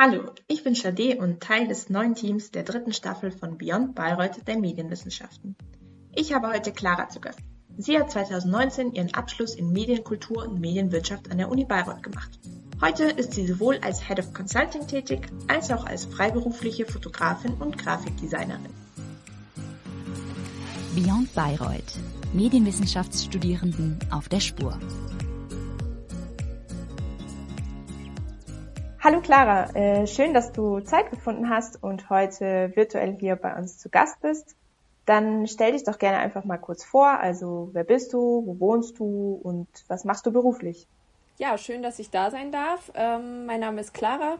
Hallo, ich bin Shade und Teil des neuen Teams der dritten Staffel von Beyond Bayreuth der Medienwissenschaften. Ich habe heute Clara zu Gast. Sie hat 2019 ihren Abschluss in Medienkultur und Medienwirtschaft an der Uni Bayreuth gemacht. Heute ist sie sowohl als Head of Consulting tätig, als auch als freiberufliche Fotografin und Grafikdesignerin. Beyond Bayreuth. Medienwissenschaftsstudierenden auf der Spur. Hallo Clara, äh, schön, dass du Zeit gefunden hast und heute virtuell hier bei uns zu Gast bist. Dann stell dich doch gerne einfach mal kurz vor. Also wer bist du, wo wohnst du und was machst du beruflich? Ja, schön, dass ich da sein darf. Ähm, mein Name ist Clara.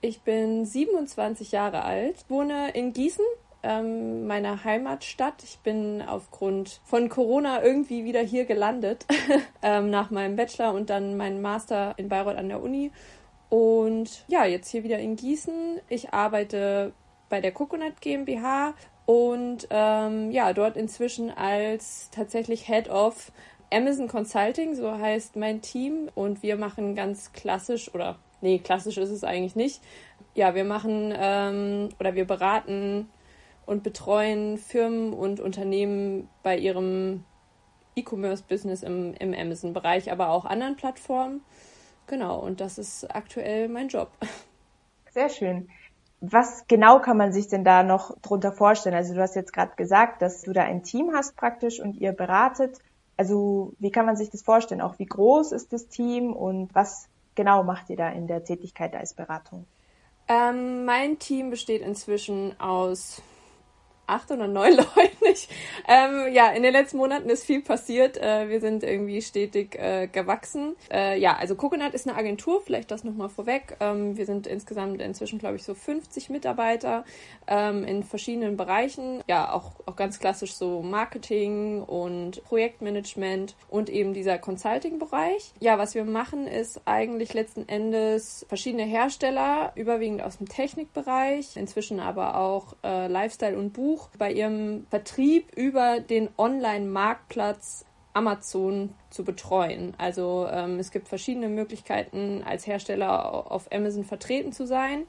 Ich bin 27 Jahre alt, wohne in Gießen, ähm, meiner Heimatstadt. Ich bin aufgrund von Corona irgendwie wieder hier gelandet, ähm, nach meinem Bachelor und dann meinen Master in Bayreuth an der Uni und ja, jetzt hier wieder in Gießen. Ich arbeite bei der Coconut GmbH und ähm, ja, dort inzwischen als tatsächlich Head of Amazon Consulting, so heißt mein Team. Und wir machen ganz klassisch, oder nee, klassisch ist es eigentlich nicht. Ja, wir machen ähm, oder wir beraten und betreuen Firmen und Unternehmen bei ihrem E-Commerce-Business im, im Amazon-Bereich, aber auch anderen Plattformen. Genau, und das ist aktuell mein Job. Sehr schön. Was genau kann man sich denn da noch drunter vorstellen? Also du hast jetzt gerade gesagt, dass du da ein Team hast praktisch und ihr beratet. Also wie kann man sich das vorstellen? Auch wie groß ist das Team und was genau macht ihr da in der Tätigkeit als Beratung? Ähm, mein Team besteht inzwischen aus acht oder neun Leuten. Ich, ähm, ja, in den letzten Monaten ist viel passiert. Äh, wir sind irgendwie stetig äh, gewachsen. Äh, ja, also Coconut ist eine Agentur, vielleicht das nochmal vorweg. Ähm, wir sind insgesamt inzwischen, glaube ich, so 50 Mitarbeiter ähm, in verschiedenen Bereichen. Ja, auch, auch ganz klassisch so Marketing und Projektmanagement und eben dieser Consulting-Bereich. Ja, was wir machen, ist eigentlich letzten Endes verschiedene Hersteller, überwiegend aus dem Technikbereich, inzwischen aber auch äh, Lifestyle und Buch Buch bei ihrem Vertrieb über den Online-Marktplatz Amazon zu betreuen. Also ähm, es gibt verschiedene Möglichkeiten, als Hersteller auf Amazon vertreten zu sein.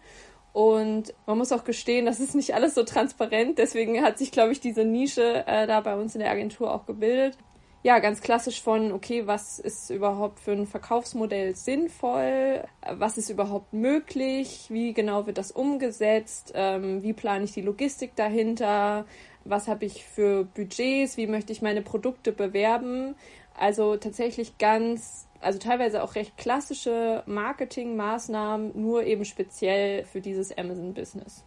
Und man muss auch gestehen, das ist nicht alles so transparent. Deswegen hat sich, glaube ich, diese Nische äh, da bei uns in der Agentur auch gebildet ja, ganz klassisch von, okay, was ist überhaupt für ein Verkaufsmodell sinnvoll? Was ist überhaupt möglich? Wie genau wird das umgesetzt? Ähm, wie plane ich die Logistik dahinter? Was habe ich für Budgets? Wie möchte ich meine Produkte bewerben? Also tatsächlich ganz, also teilweise auch recht klassische Marketingmaßnahmen, nur eben speziell für dieses Amazon-Business.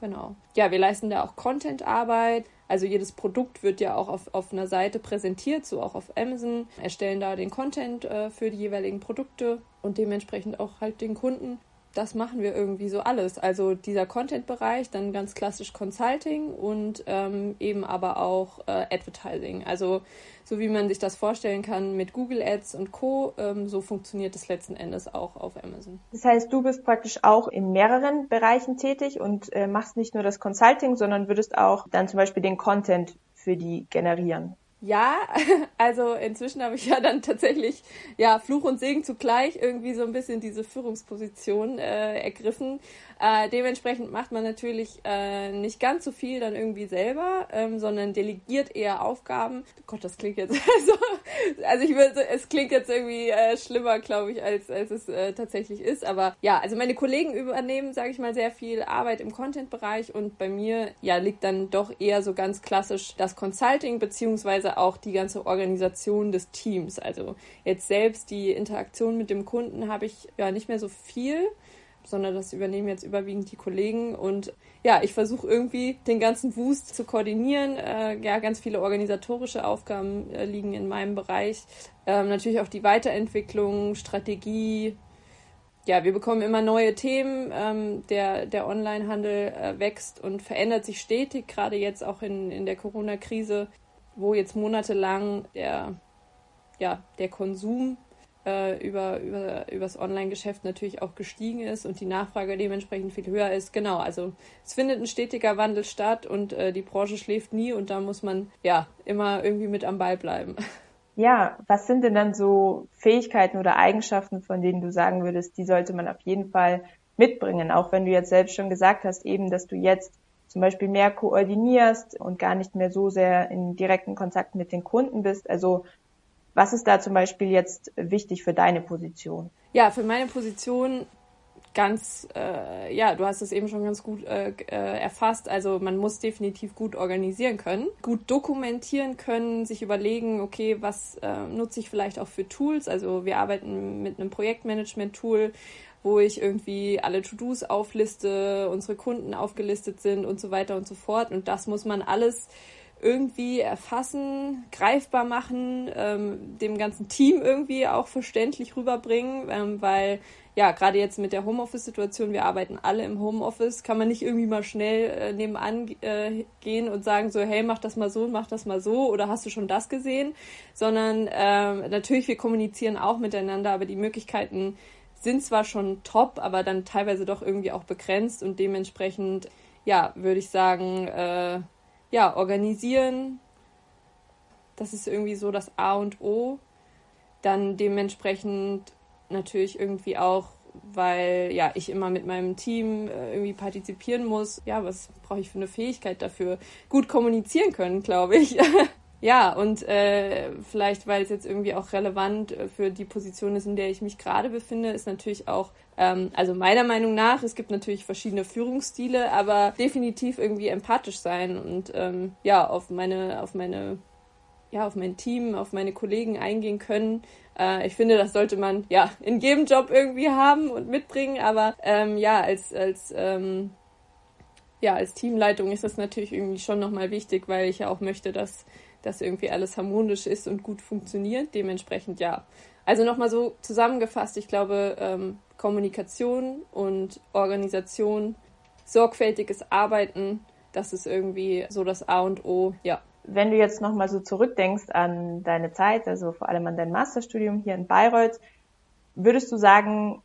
Genau. Ja, wir leisten da auch Content-Arbeit. Also jedes Produkt wird ja auch auf, auf einer Seite präsentiert, so auch auf Amazon, erstellen da den Content äh, für die jeweiligen Produkte und dementsprechend auch halt den Kunden das machen wir irgendwie so alles. Also dieser Content-Bereich, dann ganz klassisch Consulting und ähm, eben aber auch äh, Advertising. Also so wie man sich das vorstellen kann mit Google Ads und Co. Ähm, so funktioniert es letzten Endes auch auf Amazon. Das heißt, du bist praktisch auch in mehreren Bereichen tätig und äh, machst nicht nur das Consulting, sondern würdest auch dann zum Beispiel den Content für die generieren. Ja, also inzwischen habe ich ja dann tatsächlich ja Fluch und Segen zugleich irgendwie so ein bisschen diese Führungsposition äh, ergriffen. Äh, dementsprechend macht man natürlich äh, nicht ganz so viel dann irgendwie selber, ähm, sondern delegiert eher Aufgaben. Gott, das klingt jetzt so, also ich würde, es klingt jetzt irgendwie äh, schlimmer, glaube ich, als als es äh, tatsächlich ist. Aber ja, also meine Kollegen übernehmen, sage ich mal, sehr viel Arbeit im Content-Bereich und bei mir ja liegt dann doch eher so ganz klassisch das Consulting beziehungsweise auch die ganze Organisation des Teams. Also jetzt selbst die Interaktion mit dem Kunden habe ich ja nicht mehr so viel sondern das übernehmen jetzt überwiegend die Kollegen. Und ja, ich versuche irgendwie den ganzen Wust zu koordinieren. Äh, ja, ganz viele organisatorische Aufgaben äh, liegen in meinem Bereich. Ähm, natürlich auch die Weiterentwicklung, Strategie. Ja, wir bekommen immer neue Themen. Ähm, der der Onlinehandel äh, wächst und verändert sich stetig, gerade jetzt auch in, in der Corona-Krise, wo jetzt monatelang der, ja, der Konsum äh, über, über, übers Online-Geschäft natürlich auch gestiegen ist und die Nachfrage dementsprechend viel höher ist. Genau, also es findet ein stetiger Wandel statt und äh, die Branche schläft nie und da muss man ja immer irgendwie mit am Ball bleiben. Ja, was sind denn dann so Fähigkeiten oder Eigenschaften, von denen du sagen würdest, die sollte man auf jeden Fall mitbringen, auch wenn du jetzt selbst schon gesagt hast, eben, dass du jetzt zum Beispiel mehr koordinierst und gar nicht mehr so sehr in direkten Kontakt mit den Kunden bist. Also was ist da zum Beispiel jetzt wichtig für deine Position? Ja, für meine Position ganz, äh, ja, du hast es eben schon ganz gut äh, äh, erfasst. Also man muss definitiv gut organisieren können, gut dokumentieren können, sich überlegen, okay, was äh, nutze ich vielleicht auch für Tools. Also wir arbeiten mit einem Projektmanagement-Tool, wo ich irgendwie alle To-Dos aufliste, unsere Kunden aufgelistet sind und so weiter und so fort. Und das muss man alles irgendwie erfassen, greifbar machen, ähm, dem ganzen Team irgendwie auch verständlich rüberbringen, ähm, weil ja, gerade jetzt mit der Homeoffice-Situation, wir arbeiten alle im Homeoffice, kann man nicht irgendwie mal schnell äh, nebenan äh, gehen und sagen so, hey, mach das mal so, mach das mal so oder hast du schon das gesehen, sondern äh, natürlich, wir kommunizieren auch miteinander, aber die Möglichkeiten sind zwar schon top, aber dann teilweise doch irgendwie auch begrenzt und dementsprechend, ja, würde ich sagen, äh, ja, organisieren, das ist irgendwie so das A und O. Dann dementsprechend natürlich irgendwie auch, weil ja ich immer mit meinem Team äh, irgendwie partizipieren muss. Ja, was brauche ich für eine Fähigkeit dafür? Gut kommunizieren können, glaube ich. ja, und äh, vielleicht, weil es jetzt irgendwie auch relevant äh, für die Position ist, in der ich mich gerade befinde, ist natürlich auch ähm, also meiner Meinung nach, es gibt natürlich verschiedene Führungsstile, aber definitiv irgendwie empathisch sein und ähm, ja, auf meine, auf meine, ja, auf mein Team, auf meine Kollegen eingehen können. Äh, ich finde, das sollte man ja in jedem Job irgendwie haben und mitbringen, aber ähm, ja, als, als ähm, ja, als Teamleitung ist das natürlich irgendwie schon nochmal wichtig, weil ich ja auch möchte, dass dass irgendwie alles harmonisch ist und gut funktioniert. Dementsprechend ja. Also nochmal so zusammengefasst, ich glaube, ähm, Kommunikation und Organisation, sorgfältiges Arbeiten, das ist irgendwie so das A und O, ja. Wenn du jetzt nochmal so zurückdenkst an deine Zeit, also vor allem an dein Masterstudium hier in Bayreuth, würdest du sagen,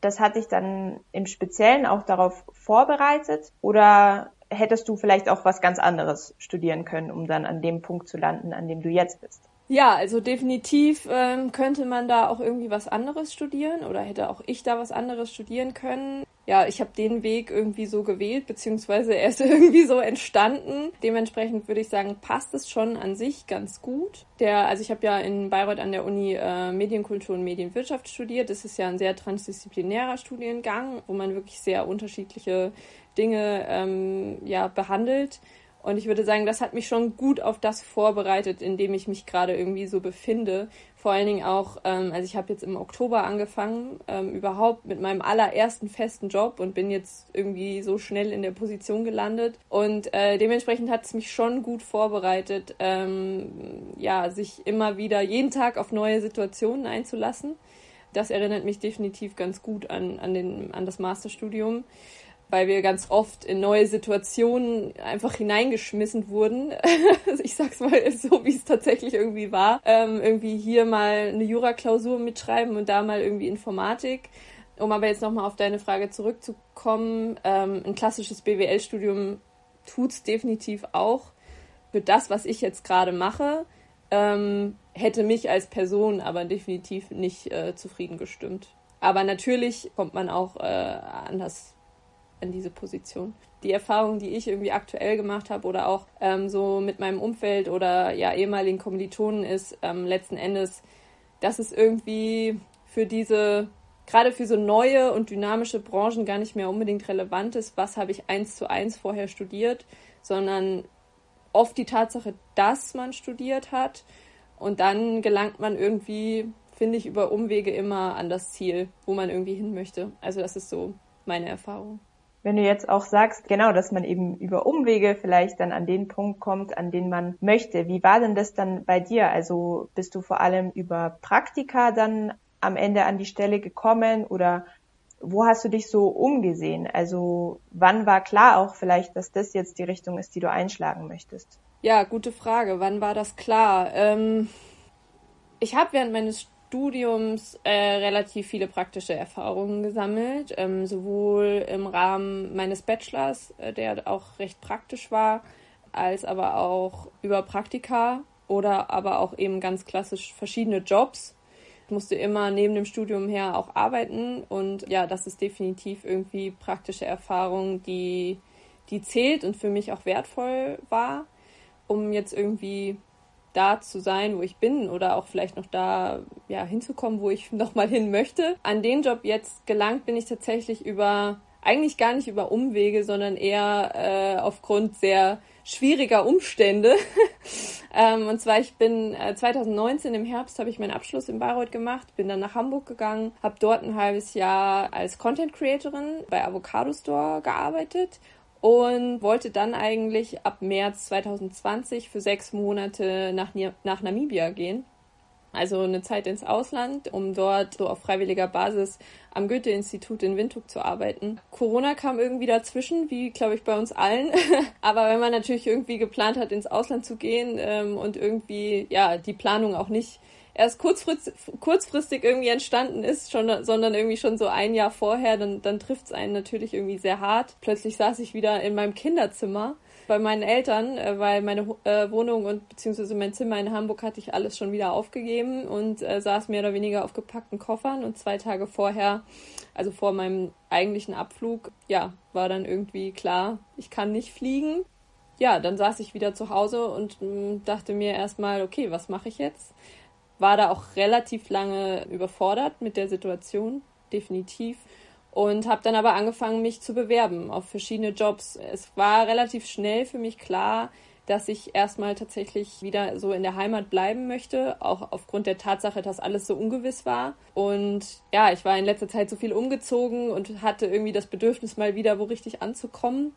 das hat dich dann im Speziellen auch darauf vorbereitet oder hättest du vielleicht auch was ganz anderes studieren können, um dann an dem Punkt zu landen, an dem du jetzt bist? Ja, also definitiv ähm, könnte man da auch irgendwie was anderes studieren oder hätte auch ich da was anderes studieren können. Ja, ich habe den Weg irgendwie so gewählt, beziehungsweise er ist irgendwie so entstanden. Dementsprechend würde ich sagen, passt es schon an sich ganz gut. Der, also ich habe ja in Bayreuth an der Uni äh, Medienkultur und Medienwirtschaft studiert. Das ist ja ein sehr transdisziplinärer Studiengang, wo man wirklich sehr unterschiedliche Dinge ähm, ja behandelt. Und ich würde sagen, das hat mich schon gut auf das vorbereitet, in dem ich mich gerade irgendwie so befinde. Vor allen Dingen auch, ähm, also ich habe jetzt im Oktober angefangen, ähm, überhaupt mit meinem allerersten festen Job und bin jetzt irgendwie so schnell in der Position gelandet. Und äh, dementsprechend hat es mich schon gut vorbereitet, ähm, ja, sich immer wieder jeden Tag auf neue Situationen einzulassen. Das erinnert mich definitiv ganz gut an, an, den, an das Masterstudium weil wir ganz oft in neue Situationen einfach hineingeschmissen wurden. Ich sag's mal so, wie es tatsächlich irgendwie war. Ähm, irgendwie hier mal eine Jura-Klausur mitschreiben und da mal irgendwie Informatik. Um aber jetzt nochmal auf deine Frage zurückzukommen, ähm, ein klassisches BWL-Studium tut's definitiv auch. Für das, was ich jetzt gerade mache, ähm, hätte mich als Person aber definitiv nicht äh, zufrieden gestimmt. Aber natürlich kommt man auch äh, anders in diese Position. Die Erfahrungen, die ich irgendwie aktuell gemacht habe oder auch ähm, so mit meinem Umfeld oder ja ehemaligen Kommilitonen ist ähm, letzten Endes, dass es irgendwie für diese gerade für so neue und dynamische Branchen gar nicht mehr unbedingt relevant ist, was habe ich eins zu eins vorher studiert, sondern oft die Tatsache, dass man studiert hat und dann gelangt man irgendwie, finde ich, über Umwege immer an das Ziel, wo man irgendwie hin möchte. Also das ist so meine Erfahrung wenn du jetzt auch sagst, genau, dass man eben über Umwege vielleicht dann an den Punkt kommt, an den man möchte. Wie war denn das dann bei dir? Also bist du vor allem über Praktika dann am Ende an die Stelle gekommen oder wo hast du dich so umgesehen? Also wann war klar auch vielleicht, dass das jetzt die Richtung ist, die du einschlagen möchtest? Ja, gute Frage. Wann war das klar? Ähm, ich habe während meines Studiums äh, relativ viele praktische Erfahrungen gesammelt, ähm, sowohl im Rahmen meines Bachelors, äh, der auch recht praktisch war, als aber auch über Praktika oder aber auch eben ganz klassisch verschiedene Jobs. Ich musste immer neben dem Studium her auch arbeiten und ja, das ist definitiv irgendwie praktische Erfahrung, die, die zählt und für mich auch wertvoll war, um jetzt irgendwie da zu sein, wo ich bin oder auch vielleicht noch da ja hinzukommen, wo ich noch mal hin möchte. An den Job jetzt gelangt bin ich tatsächlich über eigentlich gar nicht über Umwege, sondern eher äh, aufgrund sehr schwieriger Umstände. ähm, und zwar, ich bin äh, 2019 im Herbst habe ich meinen Abschluss in Bayreuth gemacht, bin dann nach Hamburg gegangen, habe dort ein halbes Jahr als Content Creatorin bei Avocado Store gearbeitet und wollte dann eigentlich ab März 2020 für sechs Monate nach, nach Namibia gehen. Also eine Zeit ins Ausland, um dort so auf freiwilliger Basis am Goethe-Institut in Windhoek zu arbeiten. Corona kam irgendwie dazwischen, wie glaube ich bei uns allen. Aber wenn man natürlich irgendwie geplant hat, ins Ausland zu gehen ähm, und irgendwie ja die Planung auch nicht erst kurzfristig, kurzfristig irgendwie entstanden ist, schon, sondern irgendwie schon so ein Jahr vorher, dann, dann trifft es einen natürlich irgendwie sehr hart. Plötzlich saß ich wieder in meinem Kinderzimmer bei meinen Eltern, äh, weil meine äh, Wohnung und beziehungsweise mein Zimmer in Hamburg hatte ich alles schon wieder aufgegeben und äh, saß mehr oder weniger auf gepackten Koffern und zwei Tage vorher, also vor meinem eigentlichen Abflug, ja, war dann irgendwie klar, ich kann nicht fliegen. Ja, dann saß ich wieder zu Hause und mh, mm, dachte mir erstmal, okay, was mache ich jetzt? War da auch relativ lange überfordert mit der Situation, definitiv und habe dann aber angefangen, mich zu bewerben auf verschiedene Jobs. Es war relativ schnell für mich klar, dass ich erstmal tatsächlich wieder so in der Heimat bleiben möchte, auch aufgrund der Tatsache, dass alles so ungewiss war. Und ja, ich war in letzter Zeit so viel umgezogen und hatte irgendwie das Bedürfnis, mal wieder wo richtig anzukommen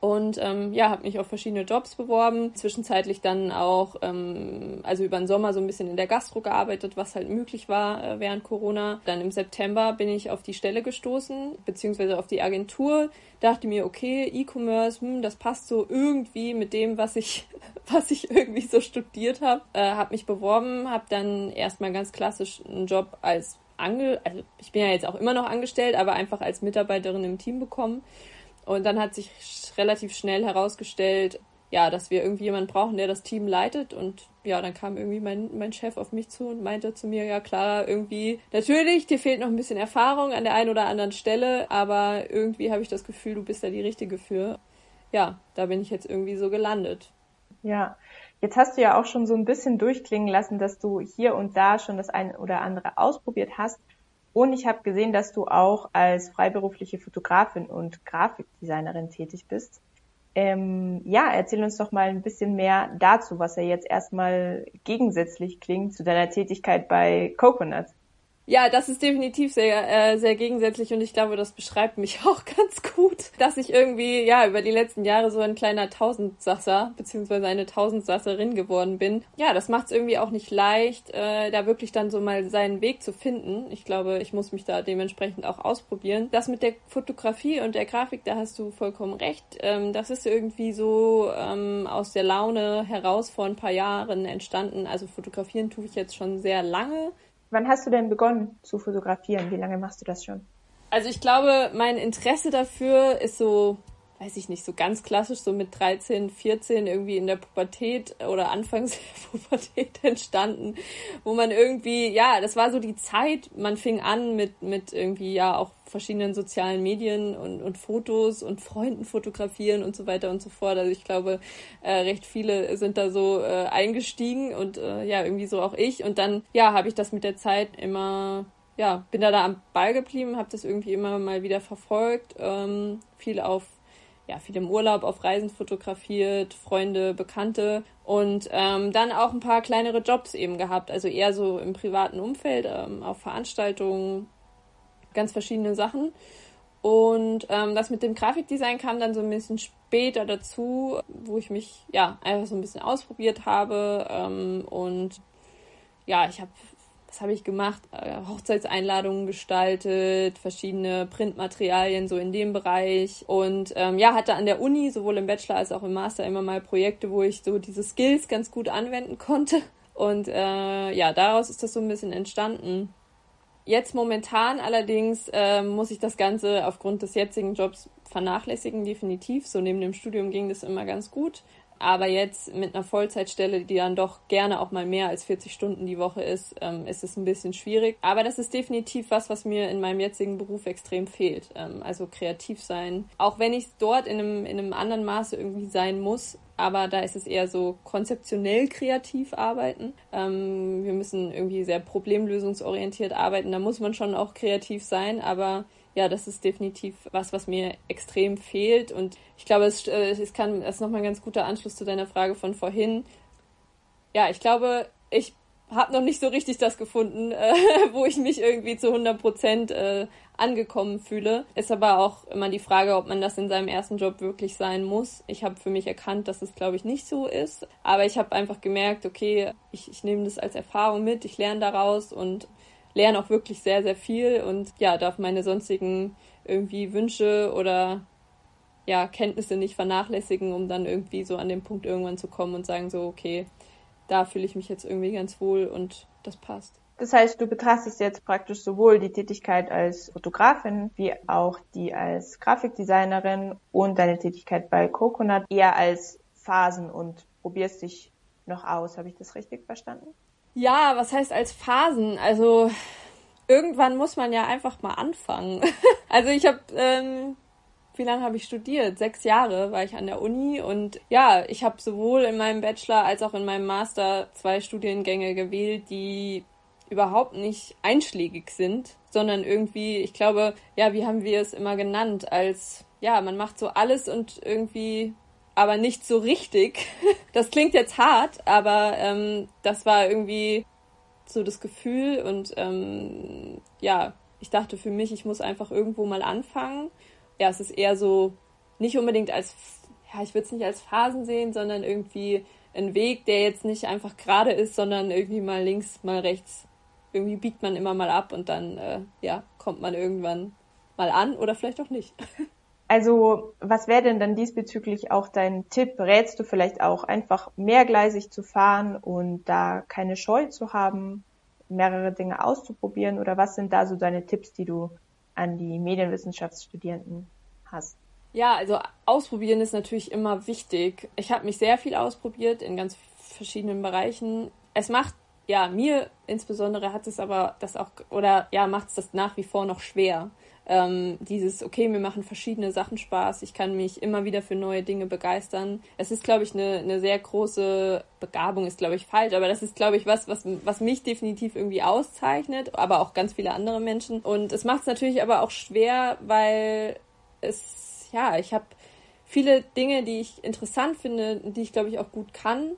und ähm, ja, habe mich auf verschiedene Jobs beworben. Zwischenzeitlich dann auch, ähm, also über den Sommer so ein bisschen in der Gastro gearbeitet, was halt möglich war äh, während Corona. Dann im September bin ich auf die Stelle gestoßen, beziehungsweise auf die Agentur. Dachte mir, okay, E-Commerce, hm, das passt so irgendwie mit dem, was ich, was ich irgendwie so studiert habe. Äh, habe mich beworben, habe dann erstmal ganz klassisch einen Job als Ange, also ich bin ja jetzt auch immer noch angestellt, aber einfach als Mitarbeiterin im Team bekommen. Und dann hat sich relativ schnell herausgestellt, ja, dass wir irgendwie jemanden brauchen, der das Team leitet. Und ja, dann kam irgendwie mein, mein Chef auf mich zu und meinte zu mir, ja klar, irgendwie, natürlich, dir fehlt noch ein bisschen Erfahrung an der einen oder anderen Stelle, aber irgendwie habe ich das Gefühl, du bist da die Richtige für. Ja, da bin ich jetzt irgendwie so gelandet. Ja, jetzt hast du ja auch schon so ein bisschen durchklingen lassen, dass du hier und da schon das eine oder andere ausprobiert hast. Und ich habe gesehen, dass du auch als freiberufliche Fotografin und Grafikdesignerin tätig bist. Ähm, ja, erzähl uns doch mal ein bisschen mehr dazu, was ja jetzt erstmal gegensätzlich klingt zu deiner Tätigkeit bei Coconut. Ja, das ist definitiv sehr, äh, sehr gegensätzlich und ich glaube, das beschreibt mich auch ganz gut, dass ich irgendwie, ja, über die letzten Jahre so ein kleiner Tausendsasser, beziehungsweise eine Tausendsasserin geworden bin. Ja, das macht es irgendwie auch nicht leicht, äh, da wirklich dann so mal seinen Weg zu finden. Ich glaube, ich muss mich da dementsprechend auch ausprobieren. Das mit der Fotografie und der Grafik, da hast du vollkommen recht. Ähm, das ist irgendwie so ähm, aus der Laune heraus vor ein paar Jahren entstanden. Also fotografieren tue ich jetzt schon sehr lange Wann hast du denn begonnen zu fotografieren? Wie lange machst du das schon? Also ich glaube, mein Interesse dafür ist so weiß ich nicht, so ganz klassisch, so mit 13, 14 irgendwie in der Pubertät oder Anfangs der Pubertät entstanden, wo man irgendwie, ja, das war so die Zeit, man fing an mit, mit irgendwie, ja, auch verschiedenen sozialen Medien und, und Fotos und Freunden fotografieren und so weiter und so fort. Also ich glaube, äh, recht viele sind da so äh, eingestiegen und äh, ja, irgendwie so auch ich. Und dann, ja, habe ich das mit der Zeit immer ja, bin da da am Ball geblieben, habe das irgendwie immer mal wieder verfolgt, ähm, viel auf ja, viel im Urlaub auf Reisen fotografiert, Freunde, Bekannte und ähm, dann auch ein paar kleinere Jobs eben gehabt, also eher so im privaten Umfeld, ähm, auf Veranstaltungen, ganz verschiedene Sachen. Und ähm, das mit dem Grafikdesign kam dann so ein bisschen später dazu, wo ich mich ja einfach so ein bisschen ausprobiert habe ähm, und ja, ich habe was habe ich gemacht? Äh, Hochzeitseinladungen gestaltet, verschiedene Printmaterialien so in dem Bereich und ähm, ja, hatte an der Uni sowohl im Bachelor als auch im Master immer mal Projekte, wo ich so diese Skills ganz gut anwenden konnte und äh, ja, daraus ist das so ein bisschen entstanden. Jetzt momentan allerdings äh, muss ich das Ganze aufgrund des jetzigen Jobs vernachlässigen, definitiv. So neben dem Studium ging das immer ganz gut. Aber jetzt mit einer Vollzeitstelle, die dann doch gerne auch mal mehr als 40 Stunden die Woche ist, ähm, ist es ein bisschen schwierig. Aber das ist definitiv was, was mir in meinem jetzigen Beruf extrem fehlt. Ähm, also kreativ sein. Auch wenn ich dort in einem, in einem anderen Maße irgendwie sein muss, aber da ist es eher so konzeptionell kreativ arbeiten. Ähm, wir müssen irgendwie sehr problemlösungsorientiert arbeiten. Da muss man schon auch kreativ sein, aber ja, das ist definitiv was, was mir extrem fehlt. Und ich glaube, es, äh, es kann, das ist nochmal ein ganz guter Anschluss zu deiner Frage von vorhin. Ja, ich glaube, ich habe noch nicht so richtig das gefunden, äh, wo ich mich irgendwie zu 100 Prozent äh, angekommen fühle. Ist aber auch immer die Frage, ob man das in seinem ersten Job wirklich sein muss. Ich habe für mich erkannt, dass es, glaube ich, nicht so ist. Aber ich habe einfach gemerkt, okay, ich, ich nehme das als Erfahrung mit, ich lerne daraus und lerne auch wirklich sehr, sehr viel und ja, darf meine sonstigen irgendwie Wünsche oder ja, Kenntnisse nicht vernachlässigen, um dann irgendwie so an den Punkt irgendwann zu kommen und sagen so, okay, da fühle ich mich jetzt irgendwie ganz wohl und das passt. Das heißt, du betrachtest jetzt praktisch sowohl die Tätigkeit als Fotografin wie auch die als Grafikdesignerin und deine Tätigkeit bei Coconut eher als Phasen und probierst dich noch aus. Habe ich das richtig verstanden? Ja, was heißt als Phasen? Also irgendwann muss man ja einfach mal anfangen. also ich habe, ähm, wie lange habe ich studiert? Sechs Jahre war ich an der Uni und ja, ich habe sowohl in meinem Bachelor als auch in meinem Master zwei Studiengänge gewählt, die überhaupt nicht einschlägig sind, sondern irgendwie, ich glaube, ja, wie haben wir es immer genannt, als ja, man macht so alles und irgendwie aber nicht so richtig. Das klingt jetzt hart, aber ähm, das war irgendwie so das Gefühl und ähm, ja, ich dachte für mich, ich muss einfach irgendwo mal anfangen. Ja, es ist eher so nicht unbedingt als, ja, ich würde es nicht als Phasen sehen, sondern irgendwie ein Weg, der jetzt nicht einfach gerade ist, sondern irgendwie mal links, mal rechts. Irgendwie biegt man immer mal ab und dann, äh, ja, kommt man irgendwann mal an oder vielleicht auch nicht. Also, was wäre denn dann diesbezüglich auch dein Tipp? Rätst du vielleicht auch einfach mehrgleisig zu fahren und da keine Scheu zu haben, mehrere Dinge auszuprobieren? Oder was sind da so deine Tipps, die du an die Medienwissenschaftsstudierenden hast? Ja, also ausprobieren ist natürlich immer wichtig. Ich habe mich sehr viel ausprobiert in ganz verschiedenen Bereichen. Es macht ja mir insbesondere hat es aber das auch oder ja macht es das nach wie vor noch schwer ähm, dieses, okay, mir machen verschiedene Sachen Spaß, ich kann mich immer wieder für neue Dinge begeistern. Es ist, glaube ich, eine, eine sehr große Begabung, ist, glaube ich, falsch, aber das ist, glaube ich, was, was, was mich definitiv irgendwie auszeichnet, aber auch ganz viele andere Menschen. Und es macht es natürlich aber auch schwer, weil es, ja, ich habe viele Dinge, die ich interessant finde, die ich, glaube ich, auch gut kann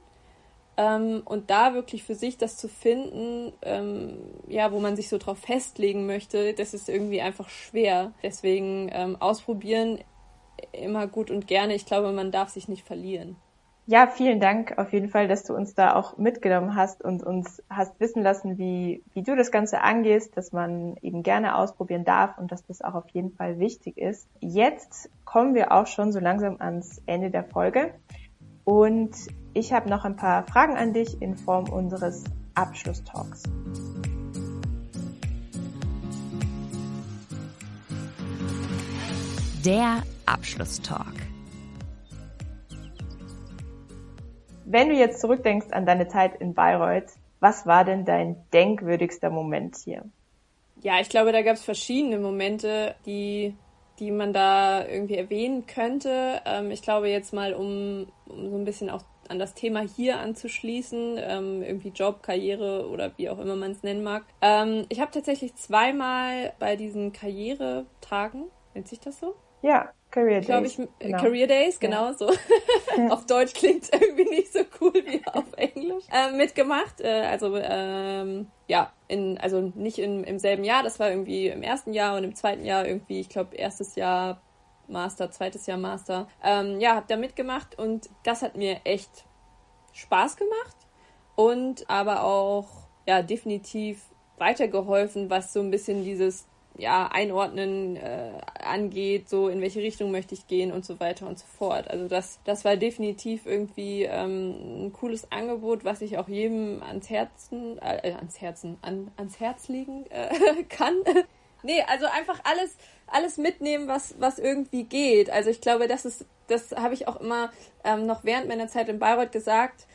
ähm, und da wirklich für sich das zu finden, ähm, ja, wo man sich so drauf festlegen möchte, das ist irgendwie einfach schwer. Deswegen ähm, ausprobieren immer gut und gerne. Ich glaube, man darf sich nicht verlieren. Ja, vielen Dank auf jeden Fall, dass du uns da auch mitgenommen hast und uns hast wissen lassen, wie, wie du das Ganze angehst, dass man eben gerne ausprobieren darf und dass das auch auf jeden Fall wichtig ist. Jetzt kommen wir auch schon so langsam ans Ende der Folge. Und ich habe noch ein paar Fragen an dich in Form unseres Abschlusstalks. Der Abschlusstalk. Wenn du jetzt zurückdenkst an deine Zeit in Bayreuth, was war denn dein denkwürdigster Moment hier? Ja, ich glaube, da gab es verschiedene Momente, die die man da irgendwie erwähnen könnte. Ähm, ich glaube jetzt mal, um, um so ein bisschen auch an das Thema hier anzuschließen, ähm, irgendwie Job, Karriere oder wie auch immer man es nennen mag. Ähm, ich habe tatsächlich zweimal bei diesen Karrieretagen, nennt sich das so? Ja, Career Days. Ich, äh, genau. Career Days, genau ja. so. auf Deutsch klingt es irgendwie nicht so cool wie auf Englisch. Äh, mitgemacht, äh, also ähm, ja, in, also nicht in, im selben Jahr, das war irgendwie im ersten Jahr und im zweiten Jahr irgendwie, ich glaube, erstes Jahr Master, zweites Jahr Master. Ähm, ja, hab da mitgemacht und das hat mir echt Spaß gemacht und aber auch ja definitiv weitergeholfen, was so ein bisschen dieses ja, Einordnen äh, angeht, so in welche Richtung möchte ich gehen und so weiter und so fort. Also das, das war definitiv irgendwie ähm, ein cooles Angebot, was ich auch jedem ans Herzen, äh, ans Herzen, an, ans Herz legen äh, kann. Nee, also einfach alles, alles mitnehmen, was, was irgendwie geht. Also ich glaube, das ist, das habe ich auch immer ähm, noch während meiner Zeit in Bayreuth gesagt.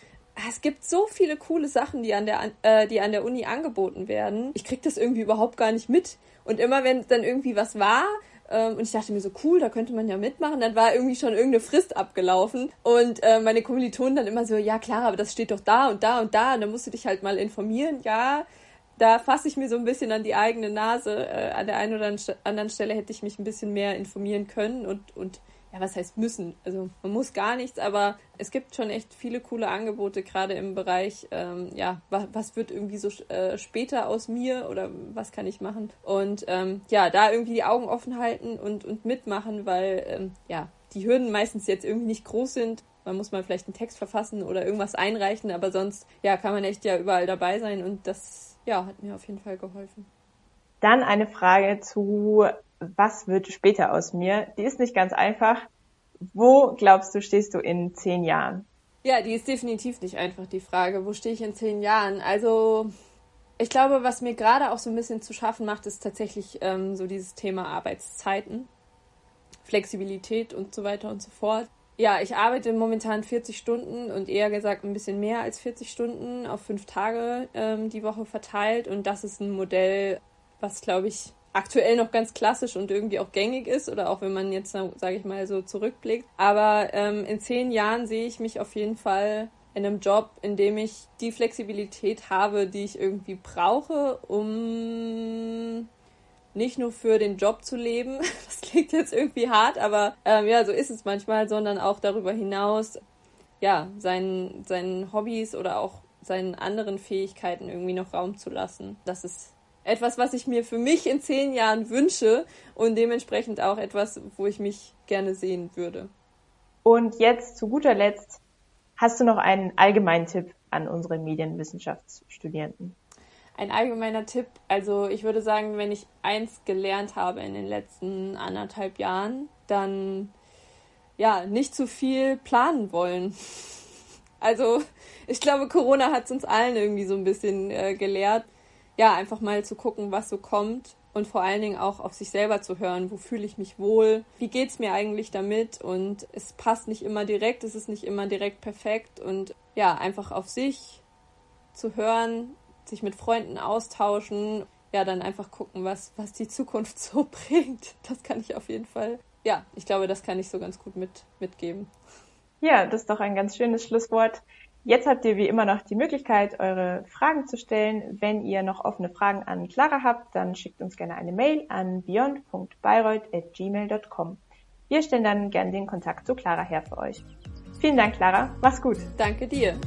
Es gibt so viele coole Sachen, die an der, äh, die an der Uni angeboten werden. Ich krieg das irgendwie überhaupt gar nicht mit. Und immer wenn dann irgendwie was war, ähm, und ich dachte mir so, cool, da könnte man ja mitmachen. Dann war irgendwie schon irgendeine Frist abgelaufen. Und äh, meine Kommilitonen dann immer so, ja klar, aber das steht doch da und da und da. Und dann musst du dich halt mal informieren. Ja, da fasse ich mir so ein bisschen an die eigene Nase. Äh, an der einen oder anderen Stelle hätte ich mich ein bisschen mehr informieren können und, und ja, was heißt müssen? Also man muss gar nichts, aber es gibt schon echt viele coole Angebote, gerade im Bereich, ähm, ja, was, was, wird irgendwie so äh, später aus mir oder was kann ich machen? Und ähm, ja, da irgendwie die Augen offen halten und, und mitmachen, weil ähm, ja, die Hürden meistens jetzt irgendwie nicht groß sind. Man muss mal vielleicht einen Text verfassen oder irgendwas einreichen, aber sonst, ja, kann man echt ja überall dabei sein und das, ja, hat mir auf jeden Fall geholfen. Dann eine Frage zu was wird später aus mir? Die ist nicht ganz einfach. Wo glaubst du, stehst du in zehn Jahren? Ja, die ist definitiv nicht einfach, die Frage. Wo stehe ich in zehn Jahren? Also, ich glaube, was mir gerade auch so ein bisschen zu schaffen macht, ist tatsächlich ähm, so dieses Thema Arbeitszeiten, Flexibilität und so weiter und so fort. Ja, ich arbeite momentan 40 Stunden und eher gesagt ein bisschen mehr als 40 Stunden auf fünf Tage ähm, die Woche verteilt. Und das ist ein Modell, was, glaube ich, aktuell noch ganz klassisch und irgendwie auch gängig ist oder auch wenn man jetzt, sage ich mal, so zurückblickt. Aber ähm, in zehn Jahren sehe ich mich auf jeden Fall in einem Job, in dem ich die Flexibilität habe, die ich irgendwie brauche, um nicht nur für den Job zu leben, das klingt jetzt irgendwie hart, aber ähm, ja, so ist es manchmal, sondern auch darüber hinaus, ja, seinen, seinen Hobbys oder auch seinen anderen Fähigkeiten irgendwie noch Raum zu lassen. Das ist etwas, was ich mir für mich in zehn Jahren wünsche und dementsprechend auch etwas, wo ich mich gerne sehen würde. Und jetzt zu guter Letzt, hast du noch einen allgemeinen Tipp an unsere Medienwissenschaftsstudierenden? Ein allgemeiner Tipp, also ich würde sagen, wenn ich eins gelernt habe in den letzten anderthalb Jahren, dann ja, nicht zu viel planen wollen. Also ich glaube, Corona hat es uns allen irgendwie so ein bisschen äh, gelehrt. Ja, einfach mal zu gucken, was so kommt und vor allen Dingen auch auf sich selber zu hören, wo fühle ich mich wohl, wie geht's mir eigentlich damit? Und es passt nicht immer direkt, es ist nicht immer direkt perfekt. Und ja, einfach auf sich zu hören, sich mit Freunden austauschen, ja, dann einfach gucken, was, was die Zukunft so bringt. Das kann ich auf jeden Fall. Ja, ich glaube, das kann ich so ganz gut mit, mitgeben. Ja, das ist doch ein ganz schönes Schlusswort. Jetzt habt ihr wie immer noch die Möglichkeit, eure Fragen zu stellen. Wenn ihr noch offene Fragen an Clara habt, dann schickt uns gerne eine Mail an beyond.bayreuth.gmail.com. Wir stellen dann gerne den Kontakt zu Clara her für euch. Vielen Dank, Clara. Mach's gut. Danke dir.